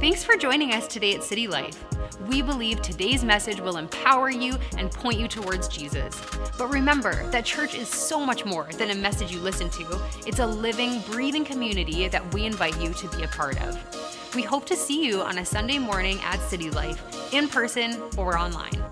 Thanks for joining us today at City Life. We believe today's message will empower you and point you towards Jesus. But remember that church is so much more than a message you listen to, it's a living, breathing community that we invite you to be a part of. We hope to see you on a Sunday morning at City Life, in person or online.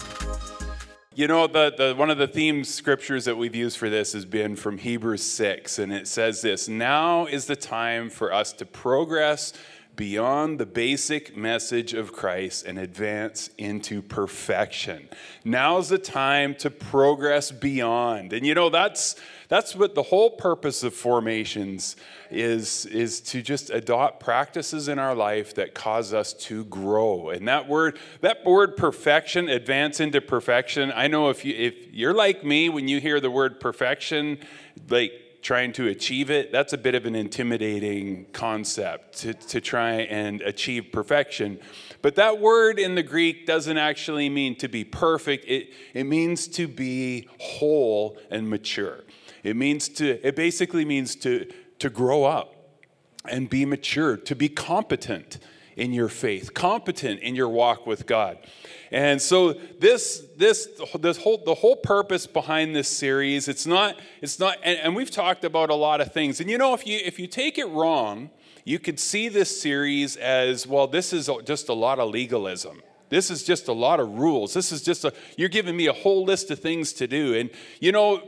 You know, the, the, one of the theme scriptures that we've used for this has been from Hebrews 6, and it says this Now is the time for us to progress beyond the basic message of Christ and advance into perfection. Now's the time to progress beyond. And you know, that's that's what the whole purpose of formations is is to just adopt practices in our life that cause us to grow. And that word that word perfection, advance into perfection. I know if you if you're like me when you hear the word perfection, like trying to achieve it, that's a bit of an intimidating concept to, to try and achieve perfection. But that word in the Greek doesn't actually mean to be perfect, it, it means to be whole and mature. It means to, it basically means to, to grow up and be mature, to be competent in your faith, competent in your walk with God. And so this this this whole the whole purpose behind this series, it's not it's not and, and we've talked about a lot of things. And you know if you if you take it wrong, you could see this series as well this is just a lot of legalism. This is just a lot of rules. This is just a you're giving me a whole list of things to do. And you know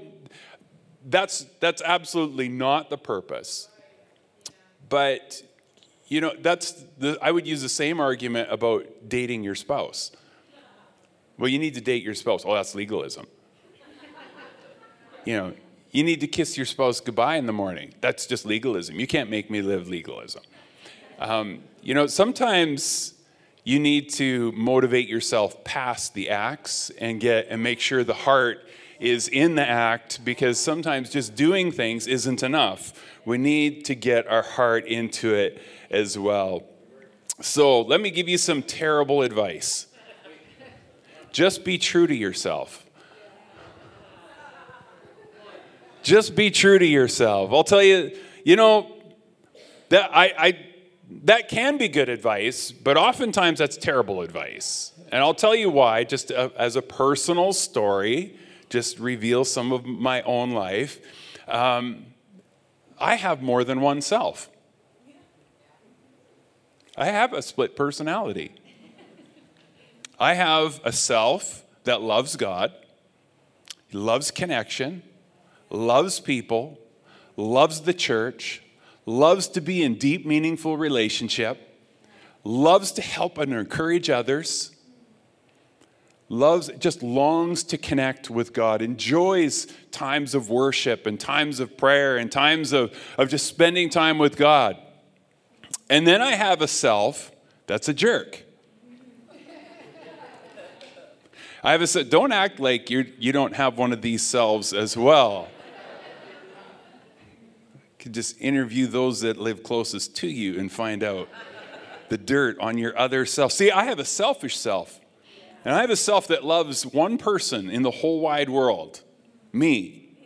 that's that's absolutely not the purpose. But you know, that's the, I would use the same argument about dating your spouse. Well, you need to date your spouse. Oh, that's legalism. you know, you need to kiss your spouse goodbye in the morning. That's just legalism. You can't make me live legalism. Um, you know, sometimes you need to motivate yourself past the acts and get and make sure the heart is in the act because sometimes just doing things isn't enough. We need to get our heart into it as well. So let me give you some terrible advice. Just be true to yourself. Just be true to yourself. I'll tell you, you know, that I, I that can be good advice, but oftentimes that's terrible advice. And I'll tell you why, just uh, as a personal story, just reveal some of my own life. Um, I have more than one self. I have a split personality. I have a self that loves God, loves connection, loves people, loves the church, loves to be in deep, meaningful relationship, loves to help and encourage others, loves, just longs to connect with God, enjoys times of worship and times of prayer and times of, of just spending time with God. And then I have a self that's a jerk. I have a don't act like you you don't have one of these selves as well. Can just interview those that live closest to you and find out the dirt on your other self. See, I have a selfish self. And I have a self that loves one person in the whole wide world, me.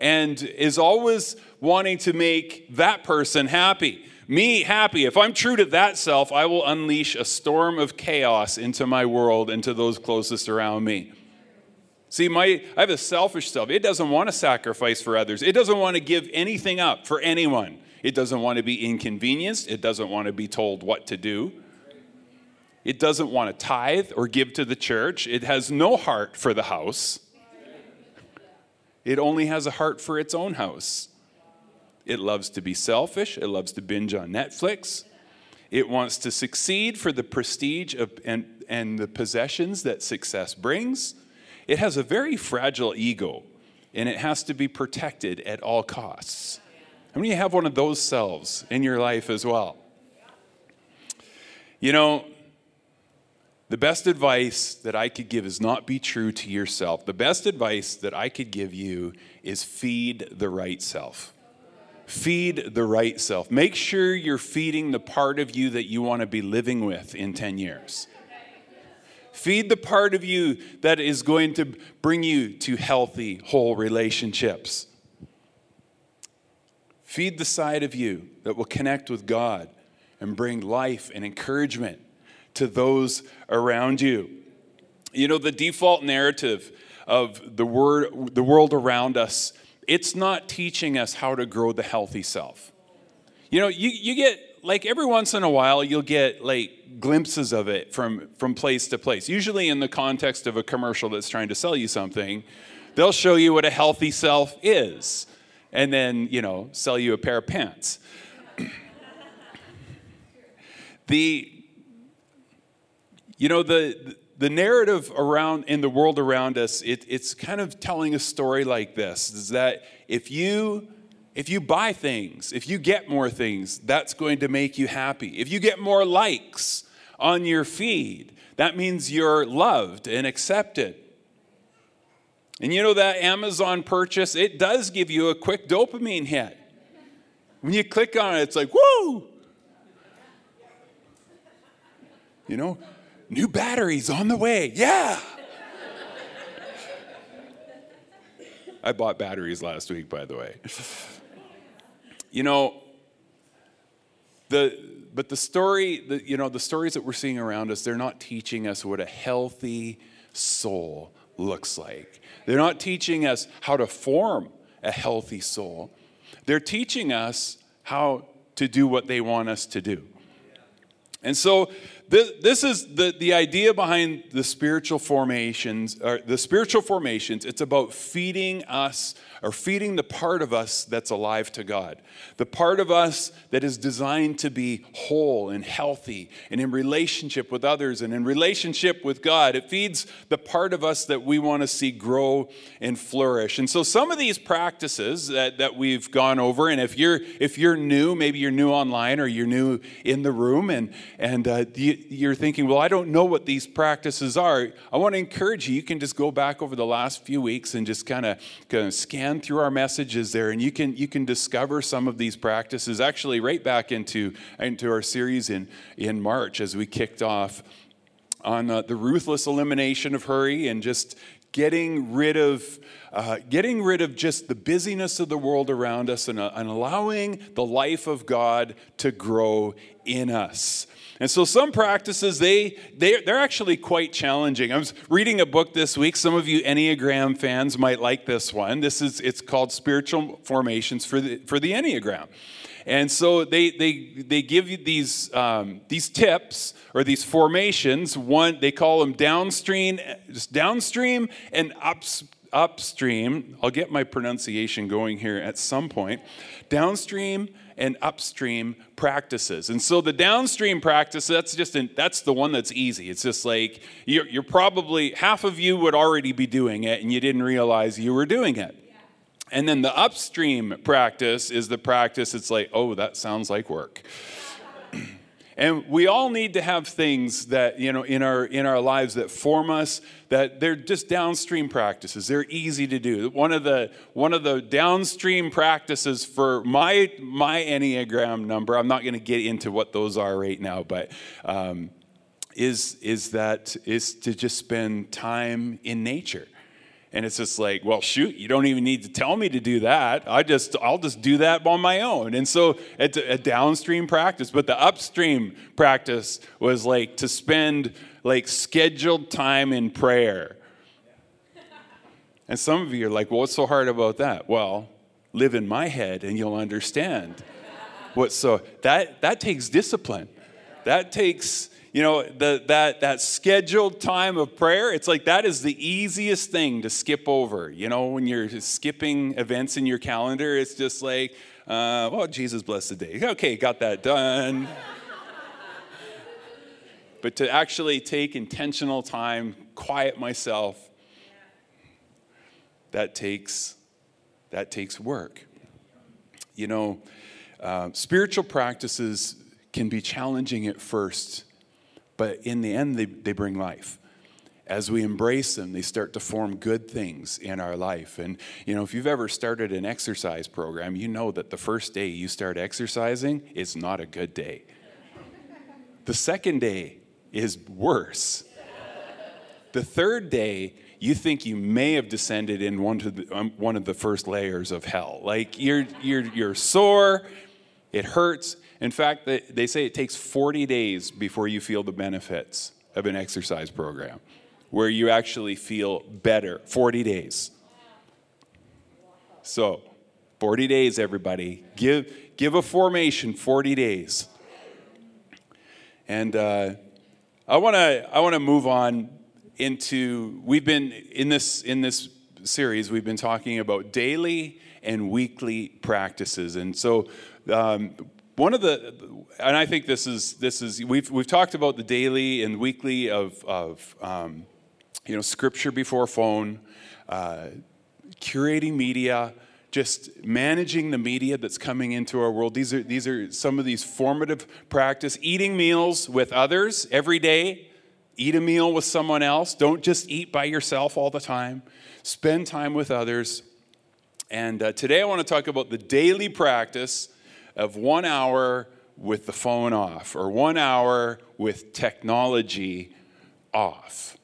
And is always wanting to make that person happy me happy. If I'm true to that self, I will unleash a storm of chaos into my world and to those closest around me. See, my, I have a selfish self. It doesn't want to sacrifice for others, it doesn't want to give anything up for anyone. It doesn't want to be inconvenienced, it doesn't want to be told what to do. It doesn't want to tithe or give to the church. It has no heart for the house. It only has a heart for its own house. It loves to be selfish. It loves to binge on Netflix. It wants to succeed for the prestige of, and, and the possessions that success brings. It has a very fragile ego, and it has to be protected at all costs. How many you have one of those selves in your life as well? You know, the best advice that I could give is not be true to yourself. The best advice that I could give you is feed the right self. Feed the right self. Make sure you're feeding the part of you that you want to be living with in 10 years. Feed the part of you that is going to bring you to healthy, whole relationships. Feed the side of you that will connect with God and bring life and encouragement to those around you. You know, the default narrative of the, word, the world around us, it's not teaching us how to grow the healthy self. You know, you, you get, like, every once in a while, you'll get, like, glimpses of it from, from place to place. Usually in the context of a commercial that's trying to sell you something, they'll show you what a healthy self is and then, you know, sell you a pair of pants. the, you know, the, the narrative around in the world around us, it, it's kind of telling a story like this is that if you if you buy things, if you get more things, that's going to make you happy. If you get more likes on your feed, that means you're loved and accepted. And you know that Amazon purchase, it does give you a quick dopamine hit. When you click on it, it's like, whoo! You know, new batteries on the way. Yeah! I bought batteries last week, by the way. You know, the but the story, the, you know, the stories that we're seeing around us, they're not teaching us what a healthy soul looks like. They're not teaching us how to form a healthy soul. They're teaching us how to do what they want us to do. And so this, this is the, the idea behind the spiritual formations, or the spiritual formations. It's about feeding us or feeding the part of us that's alive to God, the part of us that is designed to be whole and healthy and in relationship with others and in relationship with God. It feeds the part of us that we want to see grow and flourish. And so some of these practices that, that we've gone over, and if you're if you're new, maybe you're new online or you're new in the room, and and uh, you're thinking, well, I don't know what these practices are. I want to encourage you. You can just go back over the last few weeks and just kind of kind of scan through our messages there, and you can you can discover some of these practices. Actually, right back into into our series in in March as we kicked off on uh, the ruthless elimination of hurry and just getting rid of uh, getting rid of just the busyness of the world around us and, uh, and allowing the life of god to grow in us and so some practices, they, they, they're actually quite challenging. I was reading a book this week. Some of you Enneagram fans might like this one. This is, it's called Spiritual Formations for the, for the Enneagram. And so they, they, they give you these, um, these tips or these formations. One, they call them downstream, just downstream and ups, upstream. I'll get my pronunciation going here at some point. Downstream and upstream practices. And so the downstream practice, that's just an, that's the one that's easy. It's just like you're, you're, probably half of you would already be doing it and you didn't realize you were doing it. And then the upstream practice is the practice it's like, oh, that sounds like work. And we all need to have things that, you know, in our in our lives that form us that they're just downstream practices. They're easy to do. One of the one of the downstream practices for my my Enneagram number, I'm not going to get into what those are right now, but um, is is that is to just spend time in nature. And it's just like, well, shoot, you don't even need to tell me to do that. I just, I'll just do that on my own. And so it's a downstream practice, but the upstream practice was like to spend like scheduled time in prayer. And some of you are like, well, what's so hard about that? Well, live in my head and you'll understand. What so that that takes discipline. That takes you know, the, that, that scheduled time of prayer, it's like that is the easiest thing to skip over. You know, when you're skipping events in your calendar, it's just like, uh, well, Jesus bless the day. Okay, got that done. but to actually take intentional time, quiet myself, that takes, that takes work. You know, uh, spiritual practices can be challenging at first but in the end, they, they bring life. As we embrace them, they start to form good things in our life. And, you know, if you've ever started an exercise program, you know that the first day you start exercising is not a good day. The second day is worse. The third day, you think you may have descended in one, the, um, one of the first layers of hell. Like you're, you're, you're sore, It hurts. In fact, they say it takes 40 days before you feel the benefits of an exercise program, where you actually feel better. 40 days. So, 40 days, everybody. Give, give a formation 40 days. And uh, I want to I want to move on into we've been in this in this series we've been talking about daily and weekly practices, and so um, one of the and I think this is this is we've we've talked about the daily and weekly of of um, you know scripture before phone, uh, curating media just managing the media that's coming into our world. These are, these are some of these formative practice. Eating meals with others every day. Eat a meal with someone else. Don't just eat by yourself all the time. Spend time with others. And uh, today I want to talk about the daily practice of one hour with the phone off or one hour with technology off.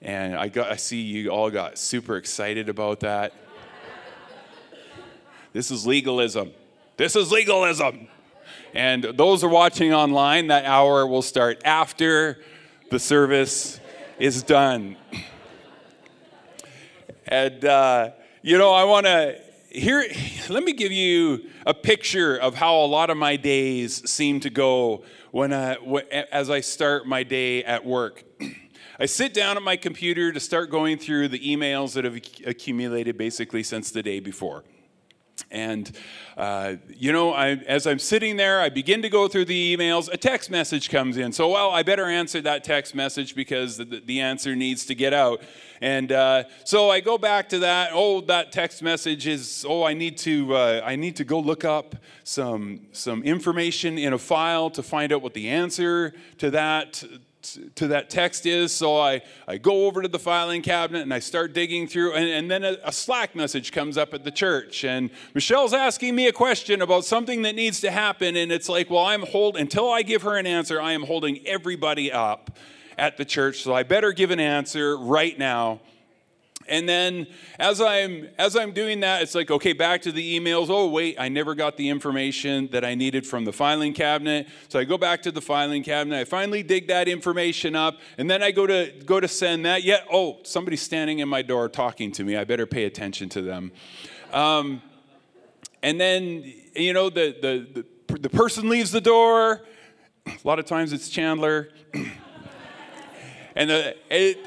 And I, got, I see you all got super excited about that. This is legalism. This is legalism. And those are watching online, that hour will start after the service is done. And, uh, you know, I want to here, let me give you a picture of how a lot of my days seem to go when I, as I start my day at work. I sit down at my computer to start going through the emails that have accumulated basically since the day before. And, uh, you know, I, as I'm sitting there, I begin to go through the emails. A text message comes in. So, well, I better answer that text message because the, the answer needs to get out. And uh, so I go back to that. Oh, that text message is. Oh, I need to. Uh, I need to go look up some some information in a file to find out what the answer to that to that text is. So I, I go over to the filing cabinet and I start digging through, and, and then a, a, Slack message comes up at the church. And Michelle's asking me a question about something that needs to happen. And it's like, well, I'm hold until I give her an answer, I am holding everybody up at the church. So I better give an answer right now and then as I'm as I'm doing that, it's like, okay, back to the emails. Oh, wait, I never got the information that I needed from the filing cabinet. So I go back to the filing cabinet. I finally dig that information up, and then I go to go to send that. Yet, yeah, oh, somebody's standing in my door talking to me. I better pay attention to them. Um, and then you know the, the the the person leaves the door. A lot of times it's Chandler. and the, it,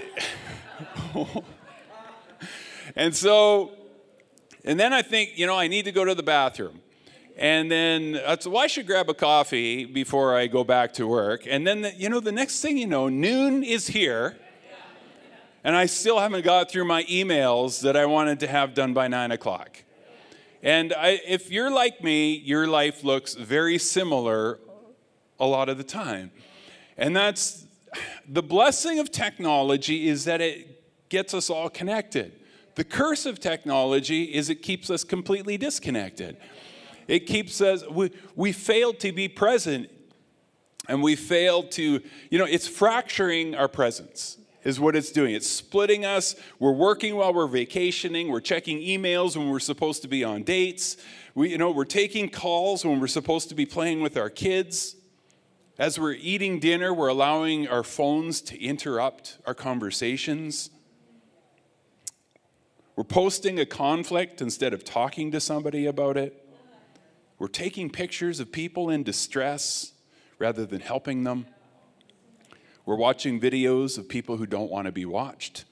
and so, and then I think, you know, I need to go to the bathroom. And then I said, well, I should grab a coffee before I go back to work. And then, the, you know, the next thing you know, noon is here. And I still haven't got through my emails that I wanted to have done by nine o'clock. And I, if you're like me, your life looks very similar a lot of the time. And that's the blessing of technology is that it gets us all connected. The curse of technology is it keeps us completely disconnected. It keeps us, we, we fail to be present and we fail to, you know, it's fracturing our presence is what it's doing. It's splitting us. We're working while we're vacationing. We're checking emails when we're supposed to be on dates. We, you know, we're taking calls when we're supposed to be playing with our kids. As we're eating dinner, we're allowing our phones to interrupt our conversations. We're posting a conflict instead of talking to somebody about it. We're taking pictures of people in distress rather than helping them. We're watching videos of people who don't want to be watched.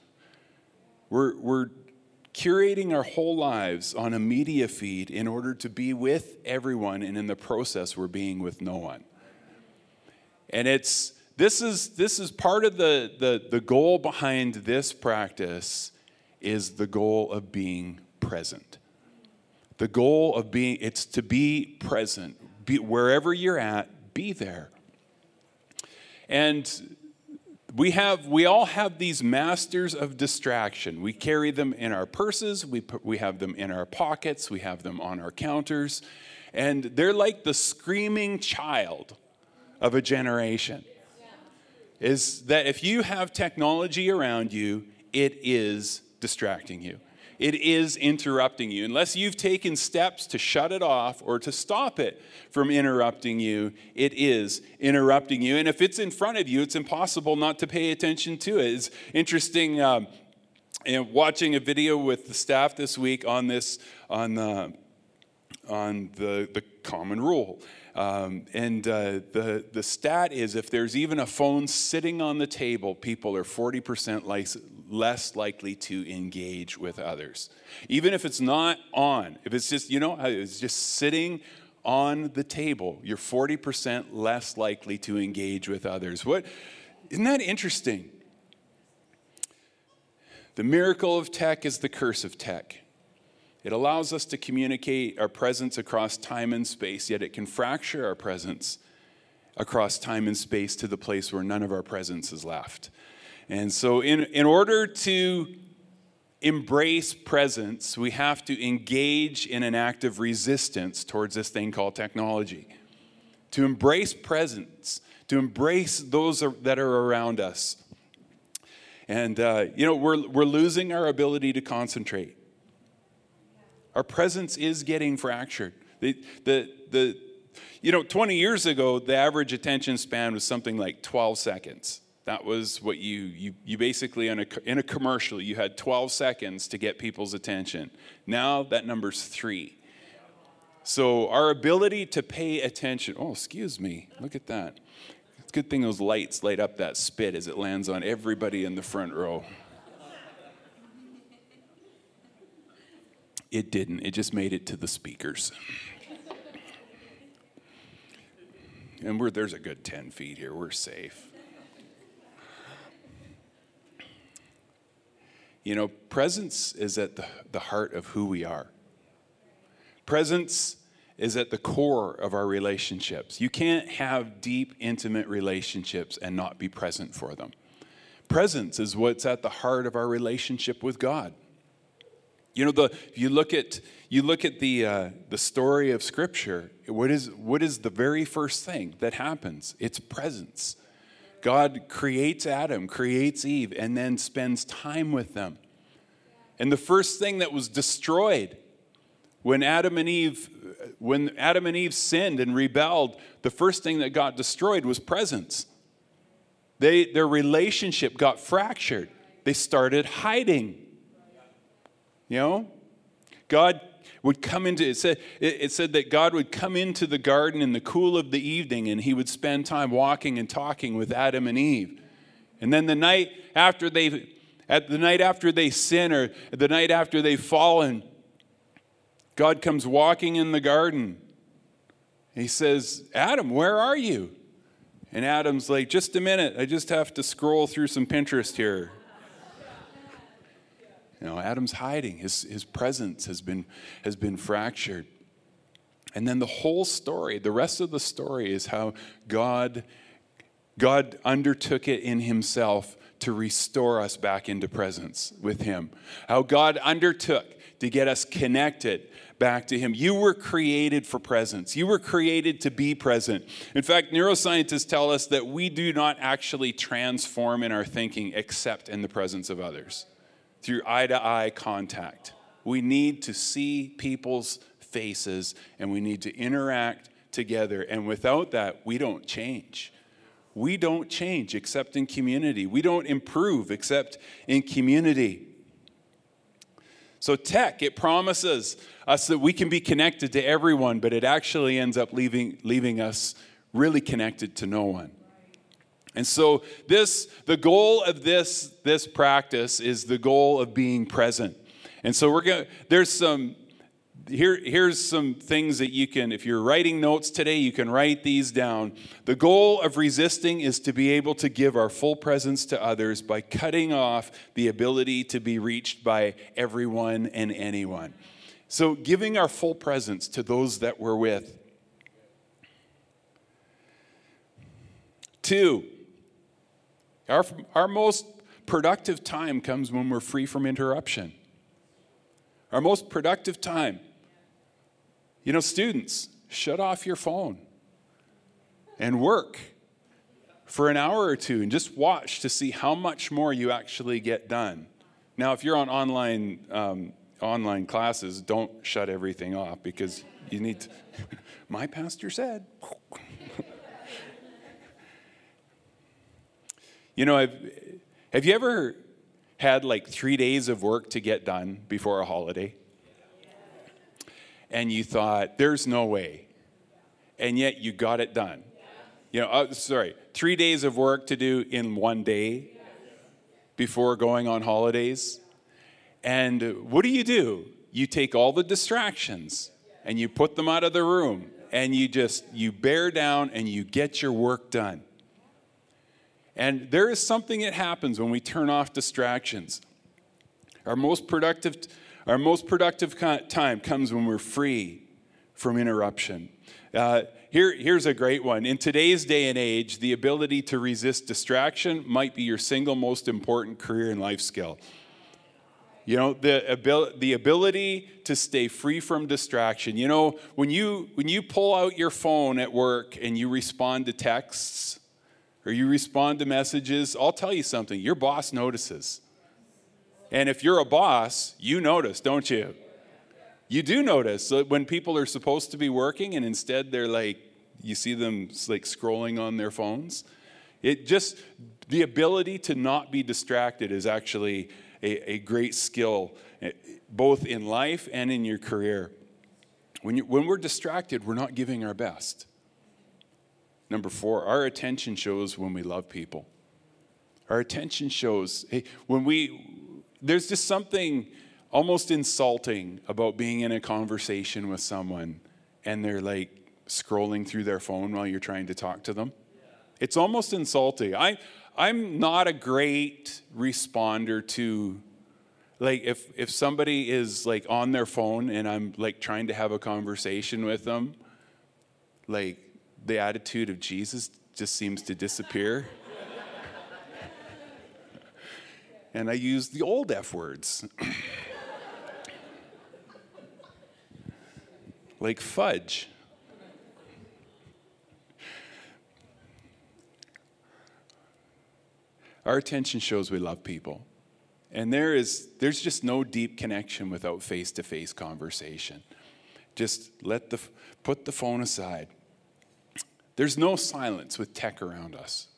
We're, we're curating our whole lives on a media feed in order to be with everyone, and in the process, we're being with no one. And it's this is this is part of the, the, the goal behind this practice is the goal of being present. The goal of being, it's to be present. Be, wherever you're at, be there. And we have we all have these masters of distraction we carry them in our purses we, put, we have them in our pockets we have them on our counters and they're like the screaming child of a generation is that if you have technology around you it is distracting you. it is interrupting you. Unless you've taken steps to shut it off or to stop it from interrupting you, it is interrupting you. And if it's in front of you, it's impossible not to pay attention to it. It's interesting. Um, and watching a video with the staff this week on this on the on the, the common rule um, and uh, the, the stat is if there's even a phone sitting on the table, people are 40% less, less likely to engage with others. Even if it's not on, if it's just, you know, it's just sitting on the table, you're 40% less likely to engage with others. What, isn't that interesting? The miracle of tech is the curse of tech. It allows us to communicate our presence across time and space, yet it can fracture our presence across time and space to the place where none of our presence is left. And so, in, in order to embrace presence, we have to engage in an act of resistance towards this thing called technology. To embrace presence, to embrace those that are around us. And, uh, you know, we're, we're losing our ability to concentrate. Our presence is getting fractured. The, the, the, you know, 20 years ago, the average attention span was something like 12 seconds. That was what you, you, you basically, in a, in a commercial, you had 12 seconds to get people's attention. Now that number's three. So our ability to pay attention, oh, excuse me, look at that. It's a good thing those lights light up that spit as it lands on everybody in the front row. It didn't, it just made it to the speakers. and we're, there's a good 10 feet here, we're safe. You know, presence is at the, the heart of who we are. Presence is at the core of our relationships. You can't have deep, intimate relationships and not be present for them. Presence is what's at the heart of our relationship with God. You know, the, you look at, you look at the, uh, the story of Scripture, what is, what is the very first thing that happens? It's presence. God creates Adam, creates Eve, and then spends time with them. And the first thing that was destroyed when Adam and Eve when Adam and Eve sinned and rebelled, the first thing that got destroyed was presence. They, their relationship got fractured. They started hiding. You know? God would come into it said it said that God would come into the garden in the cool of the evening and he would spend time walking and talking with Adam and Eve. And then the night after they at the night after they sin or the night after they've fallen, God comes walking in the garden. He says, Adam, where are you? And Adam's like, just a minute, I just have to scroll through some Pinterest here. You know, Adam's hiding. His, his presence has been, has been fractured. And then the whole story, the rest of the story is how God, God undertook it in himself to restore us back into presence with him. How God undertook to get us connected back to Him. You were created for presence. You were created to be present. In fact, neuroscientists tell us that we do not actually transform in our thinking except in the presence of others through eye to eye contact. We need to see people's faces and we need to interact together. And without that, we don't change. We don't change except in community. We don't improve except in community. So, tech, it promises us that we can be connected to everyone, but it actually ends up leaving, leaving us really connected to no one. And so this the goal of this this practice is the goal of being present. And so we're going there's some here, here's some things that you can, if you're writing notes today, you can write these down. The goal of resisting is to be able to give our full presence to others by cutting off the ability to be reached by everyone and anyone. So, giving our full presence to those that we're with. Two, our, our most productive time comes when we're free from interruption. Our most productive time. You know, students, shut off your phone and work for an hour or two and just watch to see how much more you actually get done. Now, if you're on online, um, online classes, don't shut everything off because you need to. My pastor said. You know, have, have you ever had like three days of work to get done before a holiday? And you thought, there's no way. And yet you got it done. You know, uh, sorry, three days of work to do in one day before going on holidays. And what do you do? You take all the distractions and you put them out of the room and you just you bear down and you get your work done. And there is something that happens when we turn off distractions. Our most productive our most productive time comes when we're free from interruption. Uh, here, here's a great one. In today's day and age, the ability to resist distraction might be your single most important career and life skill. You know, the, abil- the ability to stay free from distraction. You know, when you, when you pull out your phone at work and you respond to texts or you respond to messages, I'll tell you something your boss notices. And if you're a boss, you notice, don't you? You do notice when people are supposed to be working and instead they're like, you see them like scrolling on their phones. It just, the ability to not be distracted is actually a, a great skill, eh, both in life and in your career. When, you, when we're distracted, we're not giving our best. Number four, our attention shows when we love people. Our attention shows hey, when we, there's just something almost insulting about being in a conversation with someone and they're like scrolling through their phone while you're trying to talk to them. It's almost insulting. I, I'm not a great responder to like if if somebody is like on their phone and I'm like trying to have a conversation with them, like the attitude of Jesus just seems to disappear. and I use the old F words. like fudge. Our attention shows we love people. And there is there's just no deep connection without face-to-face conversation. Just let the put the phone aside. There's no silence with tech around us.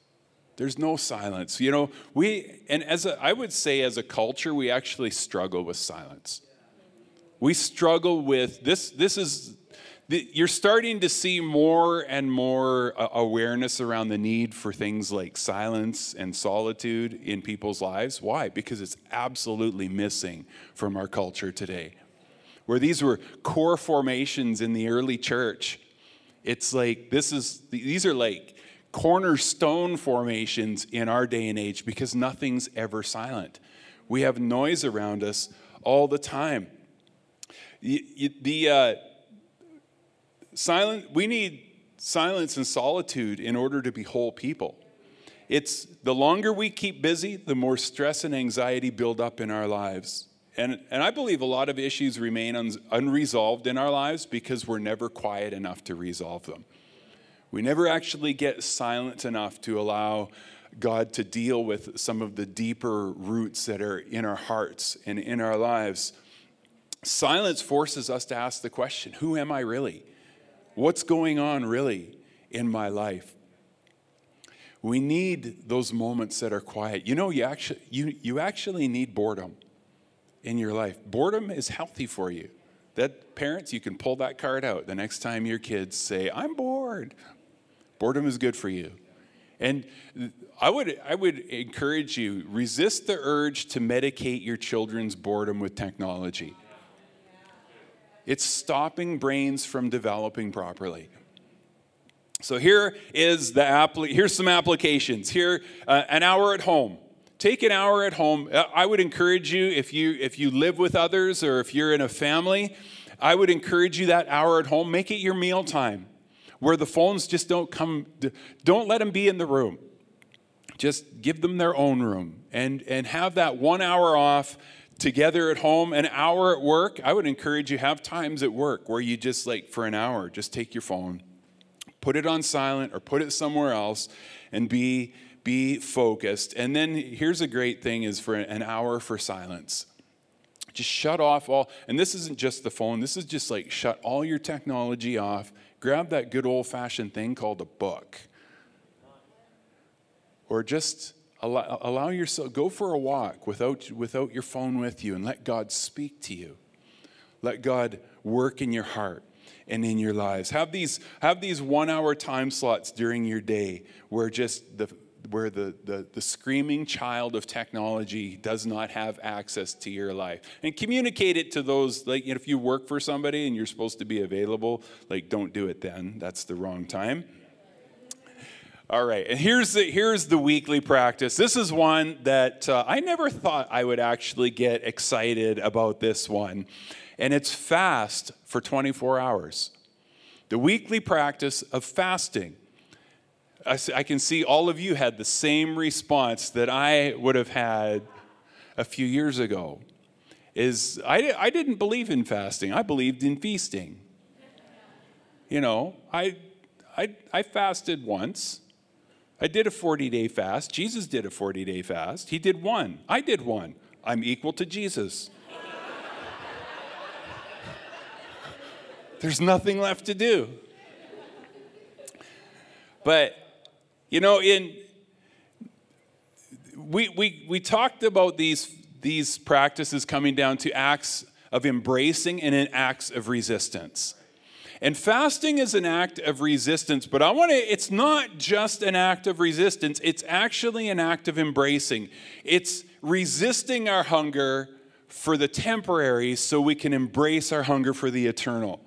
There's no silence. You know, we and as a, I would say as a culture we actually struggle with silence. We struggle with this this is you're starting to see more and more uh, awareness around the need for things like silence and solitude in people's lives. Why? Because it's absolutely missing from our culture today. Where these were core formations in the early church, it's like this is these are like cornerstone formations in our day and age because nothing's ever silent. We have noise around us all the time. The, uh, silent, we need silence and solitude in order to be whole people. It's the longer we keep busy, the more stress and anxiety build up in our lives. And, and I believe a lot of issues remain un, unresolved in our lives because we're never quiet enough to resolve them. We never actually get silent enough to allow God to deal with some of the deeper roots that are in our hearts and in our lives. Silence forces us to ask the question who am I really? What's going on really in my life? We need those moments that are quiet. You know, you actually, you, you actually need boredom in your life. Boredom is healthy for you. That parents, you can pull that card out the next time your kids say, I'm bored. Boredom is good for you. And I would, I would encourage you resist the urge to medicate your children's boredom with technology. It's stopping brains from developing properly. So here is the appli- here's some applications. Here, uh, an hour at home. Take an hour at home. Uh, I would encourage you if you if you live with others or if you're in a family, I would encourage you that hour at home. Make it your meal time, where the phones just don't come. Don't let them be in the room. Just give them their own room and and have that one hour off together at home, an hour at work. I would encourage you have times at work where you just like for an hour, just take your phone, put it on silent or put it somewhere else and be be focused. And then here's a great thing is for an hour for silence. Just shut off all, and this isn't just the phone, this is just like shut all your technology off. Grab that good old fashioned thing called a book. Or just allow, allow yourself, go for a walk without, without your phone with you and let God speak to you. Let God work in your heart and in your lives. Have these, have these one hour time slots during your day where just the, where the, the, the, screaming child of technology does not have access to your life. And communicate it to those, like if you work for somebody and you're supposed to be available, like don't do it then. That's the wrong time. All right, and here's the, here's the weekly practice. This is one that uh, I never thought I would actually get excited about this one. And it's fast for 24 hours. The weekly practice of fasting. I, can see all of you had the same response that I would have had a few years ago. Is I, I didn't believe in fasting, I believed in feasting. You know, I, I, I fasted once. I did a 40 day fast. Jesus did a 40 day fast. He did one. I did one. I'm equal to Jesus. There's nothing left to do. But you know, in we, we, we talked about these, these practices coming down to acts of embracing and in acts of resistance. And fasting is an act of resistance, but I want to, it's not just an act of resistance, it's actually an act of embracing. It's resisting our hunger for the temporary so we can embrace our hunger for the eternal.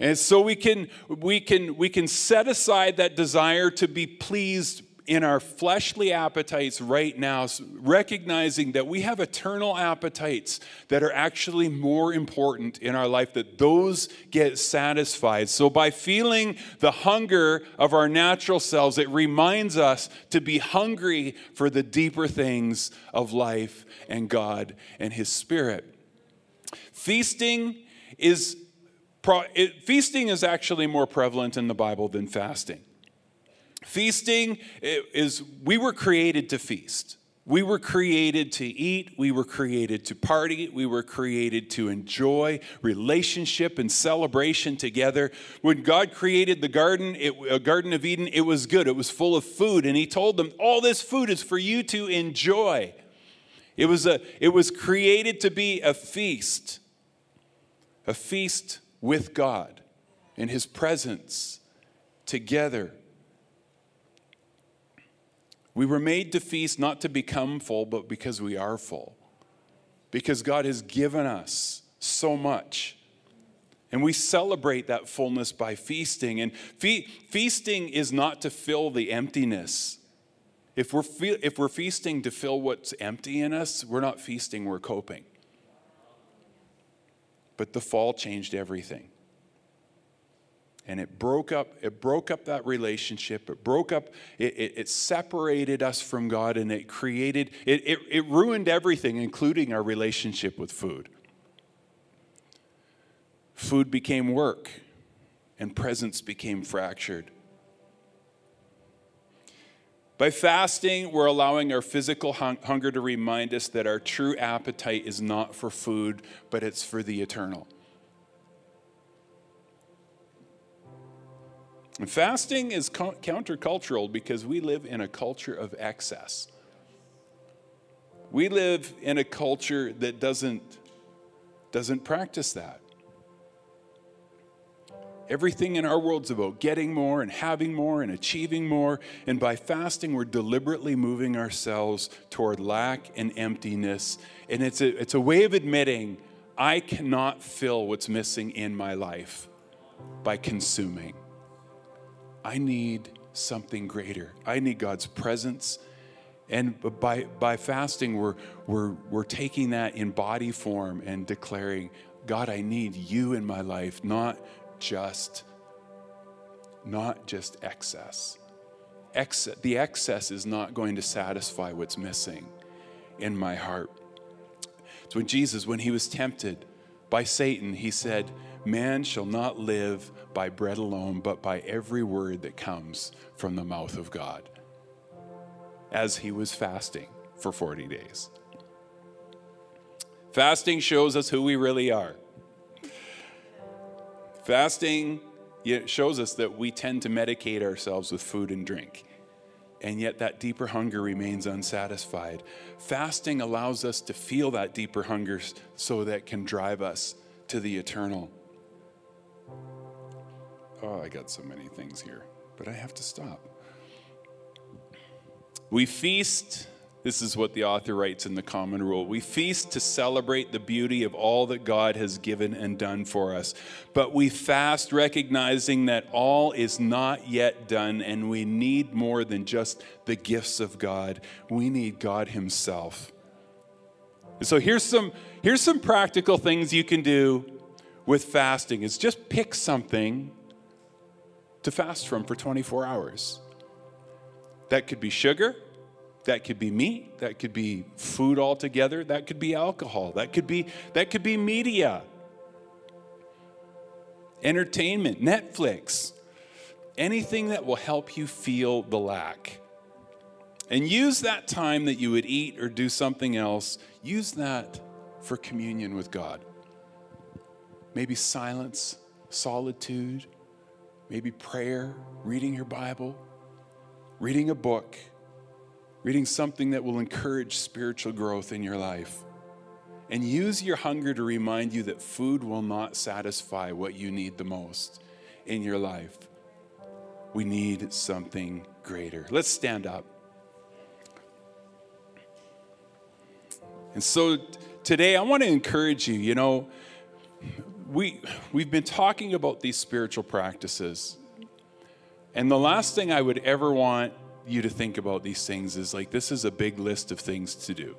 And so we can, we, can, we can set aside that desire to be pleased in our fleshly appetites right now, recognizing that we have eternal appetites that are actually more important in our life, that those get satisfied. So, by feeling the hunger of our natural selves, it reminds us to be hungry for the deeper things of life and God and His Spirit. Feasting is it, feasting is actually more prevalent in the Bible than fasting. Feasting is, we were created to feast. We were created to eat. We were created to party. We were created to enjoy relationship and celebration together. When God created the garden, it, a Garden of Eden, it was good. It was full of food. And He told them, All this food is for you to enjoy. It was, a, it was created to be a feast, a feast with God in His presence together. We were made to feast not to become full, but because we are full. Because God has given us so much. And we celebrate that fullness by feasting. And fe- feasting is not to fill the emptiness. If we're, fe- if we're feasting to fill what's empty in us, we're not feasting, we're coping. But the fall changed everything. And it broke up, it broke up that relationship. It broke up, it, it, it separated us from God and it created, it, it, it ruined everything, including our relationship with food. Food became work and presence became fractured. By fasting, we're allowing our physical hung- hunger to remind us that our true appetite is not for food, but it's for the eternal. And fasting is co- countercultural because we live in a culture of excess. We live in a culture that doesn't, doesn't practice that. Everything in our world's about getting more and having more and achieving more. And by fasting, we're deliberately moving ourselves toward lack and emptiness. And it's a, it's a way of admitting I cannot fill what's missing in my life by consuming. I need something greater. I need God's presence. And by, by fasting, we're, we're, we're taking that in body form and declaring, God, I need you in my life, not just not just excess. The excess is not going to satisfy what's missing in my heart. So when Jesus, when he was tempted by Satan, he said, Man shall not live by bread alone, but by every word that comes from the mouth of God. As he was fasting for 40 days. Fasting shows us who we really are. Fasting shows us that we tend to medicate ourselves with food and drink, and yet that deeper hunger remains unsatisfied. Fasting allows us to feel that deeper hunger so that can drive us to the eternal. Oh, I got so many things here, but I have to stop. We feast this is what the author writes in the Common Rule. We feast to celebrate the beauty of all that God has given and done for us. But we fast recognizing that all is not yet done and we need more than just the gifts of God. We need God Himself. So here's some, here's some practical things you can do with fasting is just pick something to fast from for 24 hours. That could be sugar. That could be meat, that could be food altogether, that could be alcohol, that could be that could be media. Entertainment, Netflix. Anything that will help you feel the lack. And use that time that you would eat or do something else, use that for communion with God. Maybe silence, solitude, maybe prayer, reading your Bible, reading a book reading something that will encourage spiritual growth in your life. And use your hunger to remind you that food will not satisfy what you need the most in your life. We need something greater. Let's stand up. And so today I want to encourage you, you know, we we've been talking about these spiritual practices. And the last thing I would ever want you to think about these things is like this is a big list of things to do.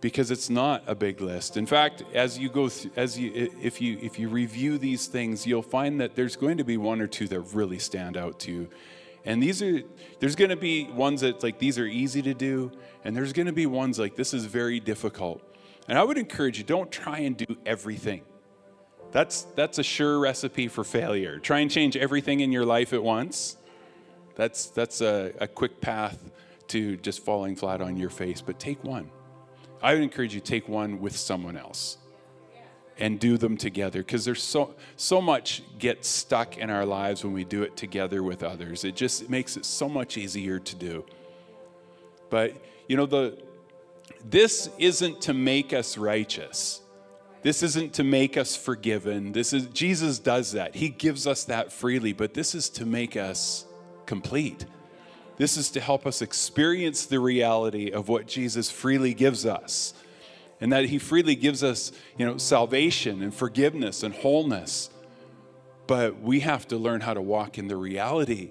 Because it's not a big list. In fact as you go through, as you if you if you review these things you'll find that there's going to be one or two that really stand out to you. And these are there's going to be ones that like these are easy to do and there's going to be ones like this is very difficult. And i would encourage you don't try and do everything. That's that's a sure recipe for failure. Try and change everything in your life at once that's, that's a, a quick path to just falling flat on your face, but take one. I would encourage you take one with someone else and do them together because there's so so much gets stuck in our lives when we do it together with others. It just makes it so much easier to do. But you know the this isn't to make us righteous. This isn't to make us forgiven. This is jesus does that. He gives us that freely but this is to make us complete. This is to help us experience the reality of what Jesus freely gives us. And that he freely gives us, you know, salvation and forgiveness and wholeness. But we have to learn how to walk in the reality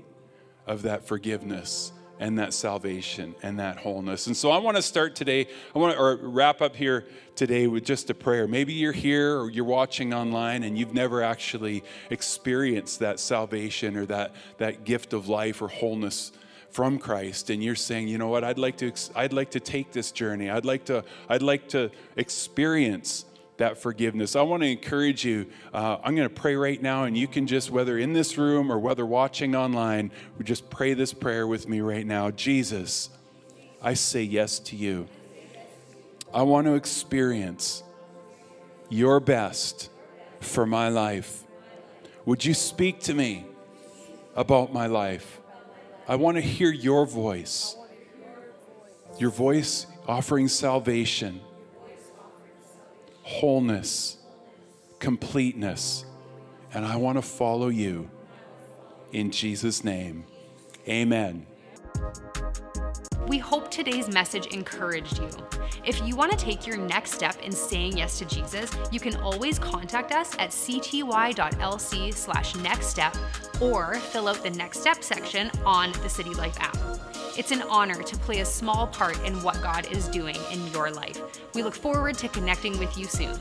of that forgiveness and that salvation and that wholeness. And so I want to start today, I want to or wrap up here today with just a prayer. Maybe you're here or you're watching online and you've never actually experienced that salvation or that, that gift of life or wholeness from Christ and you're saying, "You know what? I'd like to I'd like to take this journey. I'd like to I'd like to experience that forgiveness. I want to encourage you. Uh, I'm going to pray right now, and you can just, whether in this room or whether watching online, just pray this prayer with me right now. Jesus, I say yes to you. I want to experience your best for my life. Would you speak to me about my life? I want to hear your voice, your voice offering salvation wholeness, completeness. And I want to follow you in Jesus' name. Amen. We hope today's message encouraged you. If you want to take your next step in saying yes to Jesus, you can always contact us at cty.lc slash next step or fill out the next step section on the City Life app. It's an honor to play a small part in what God is doing in your life. We look forward to connecting with you soon.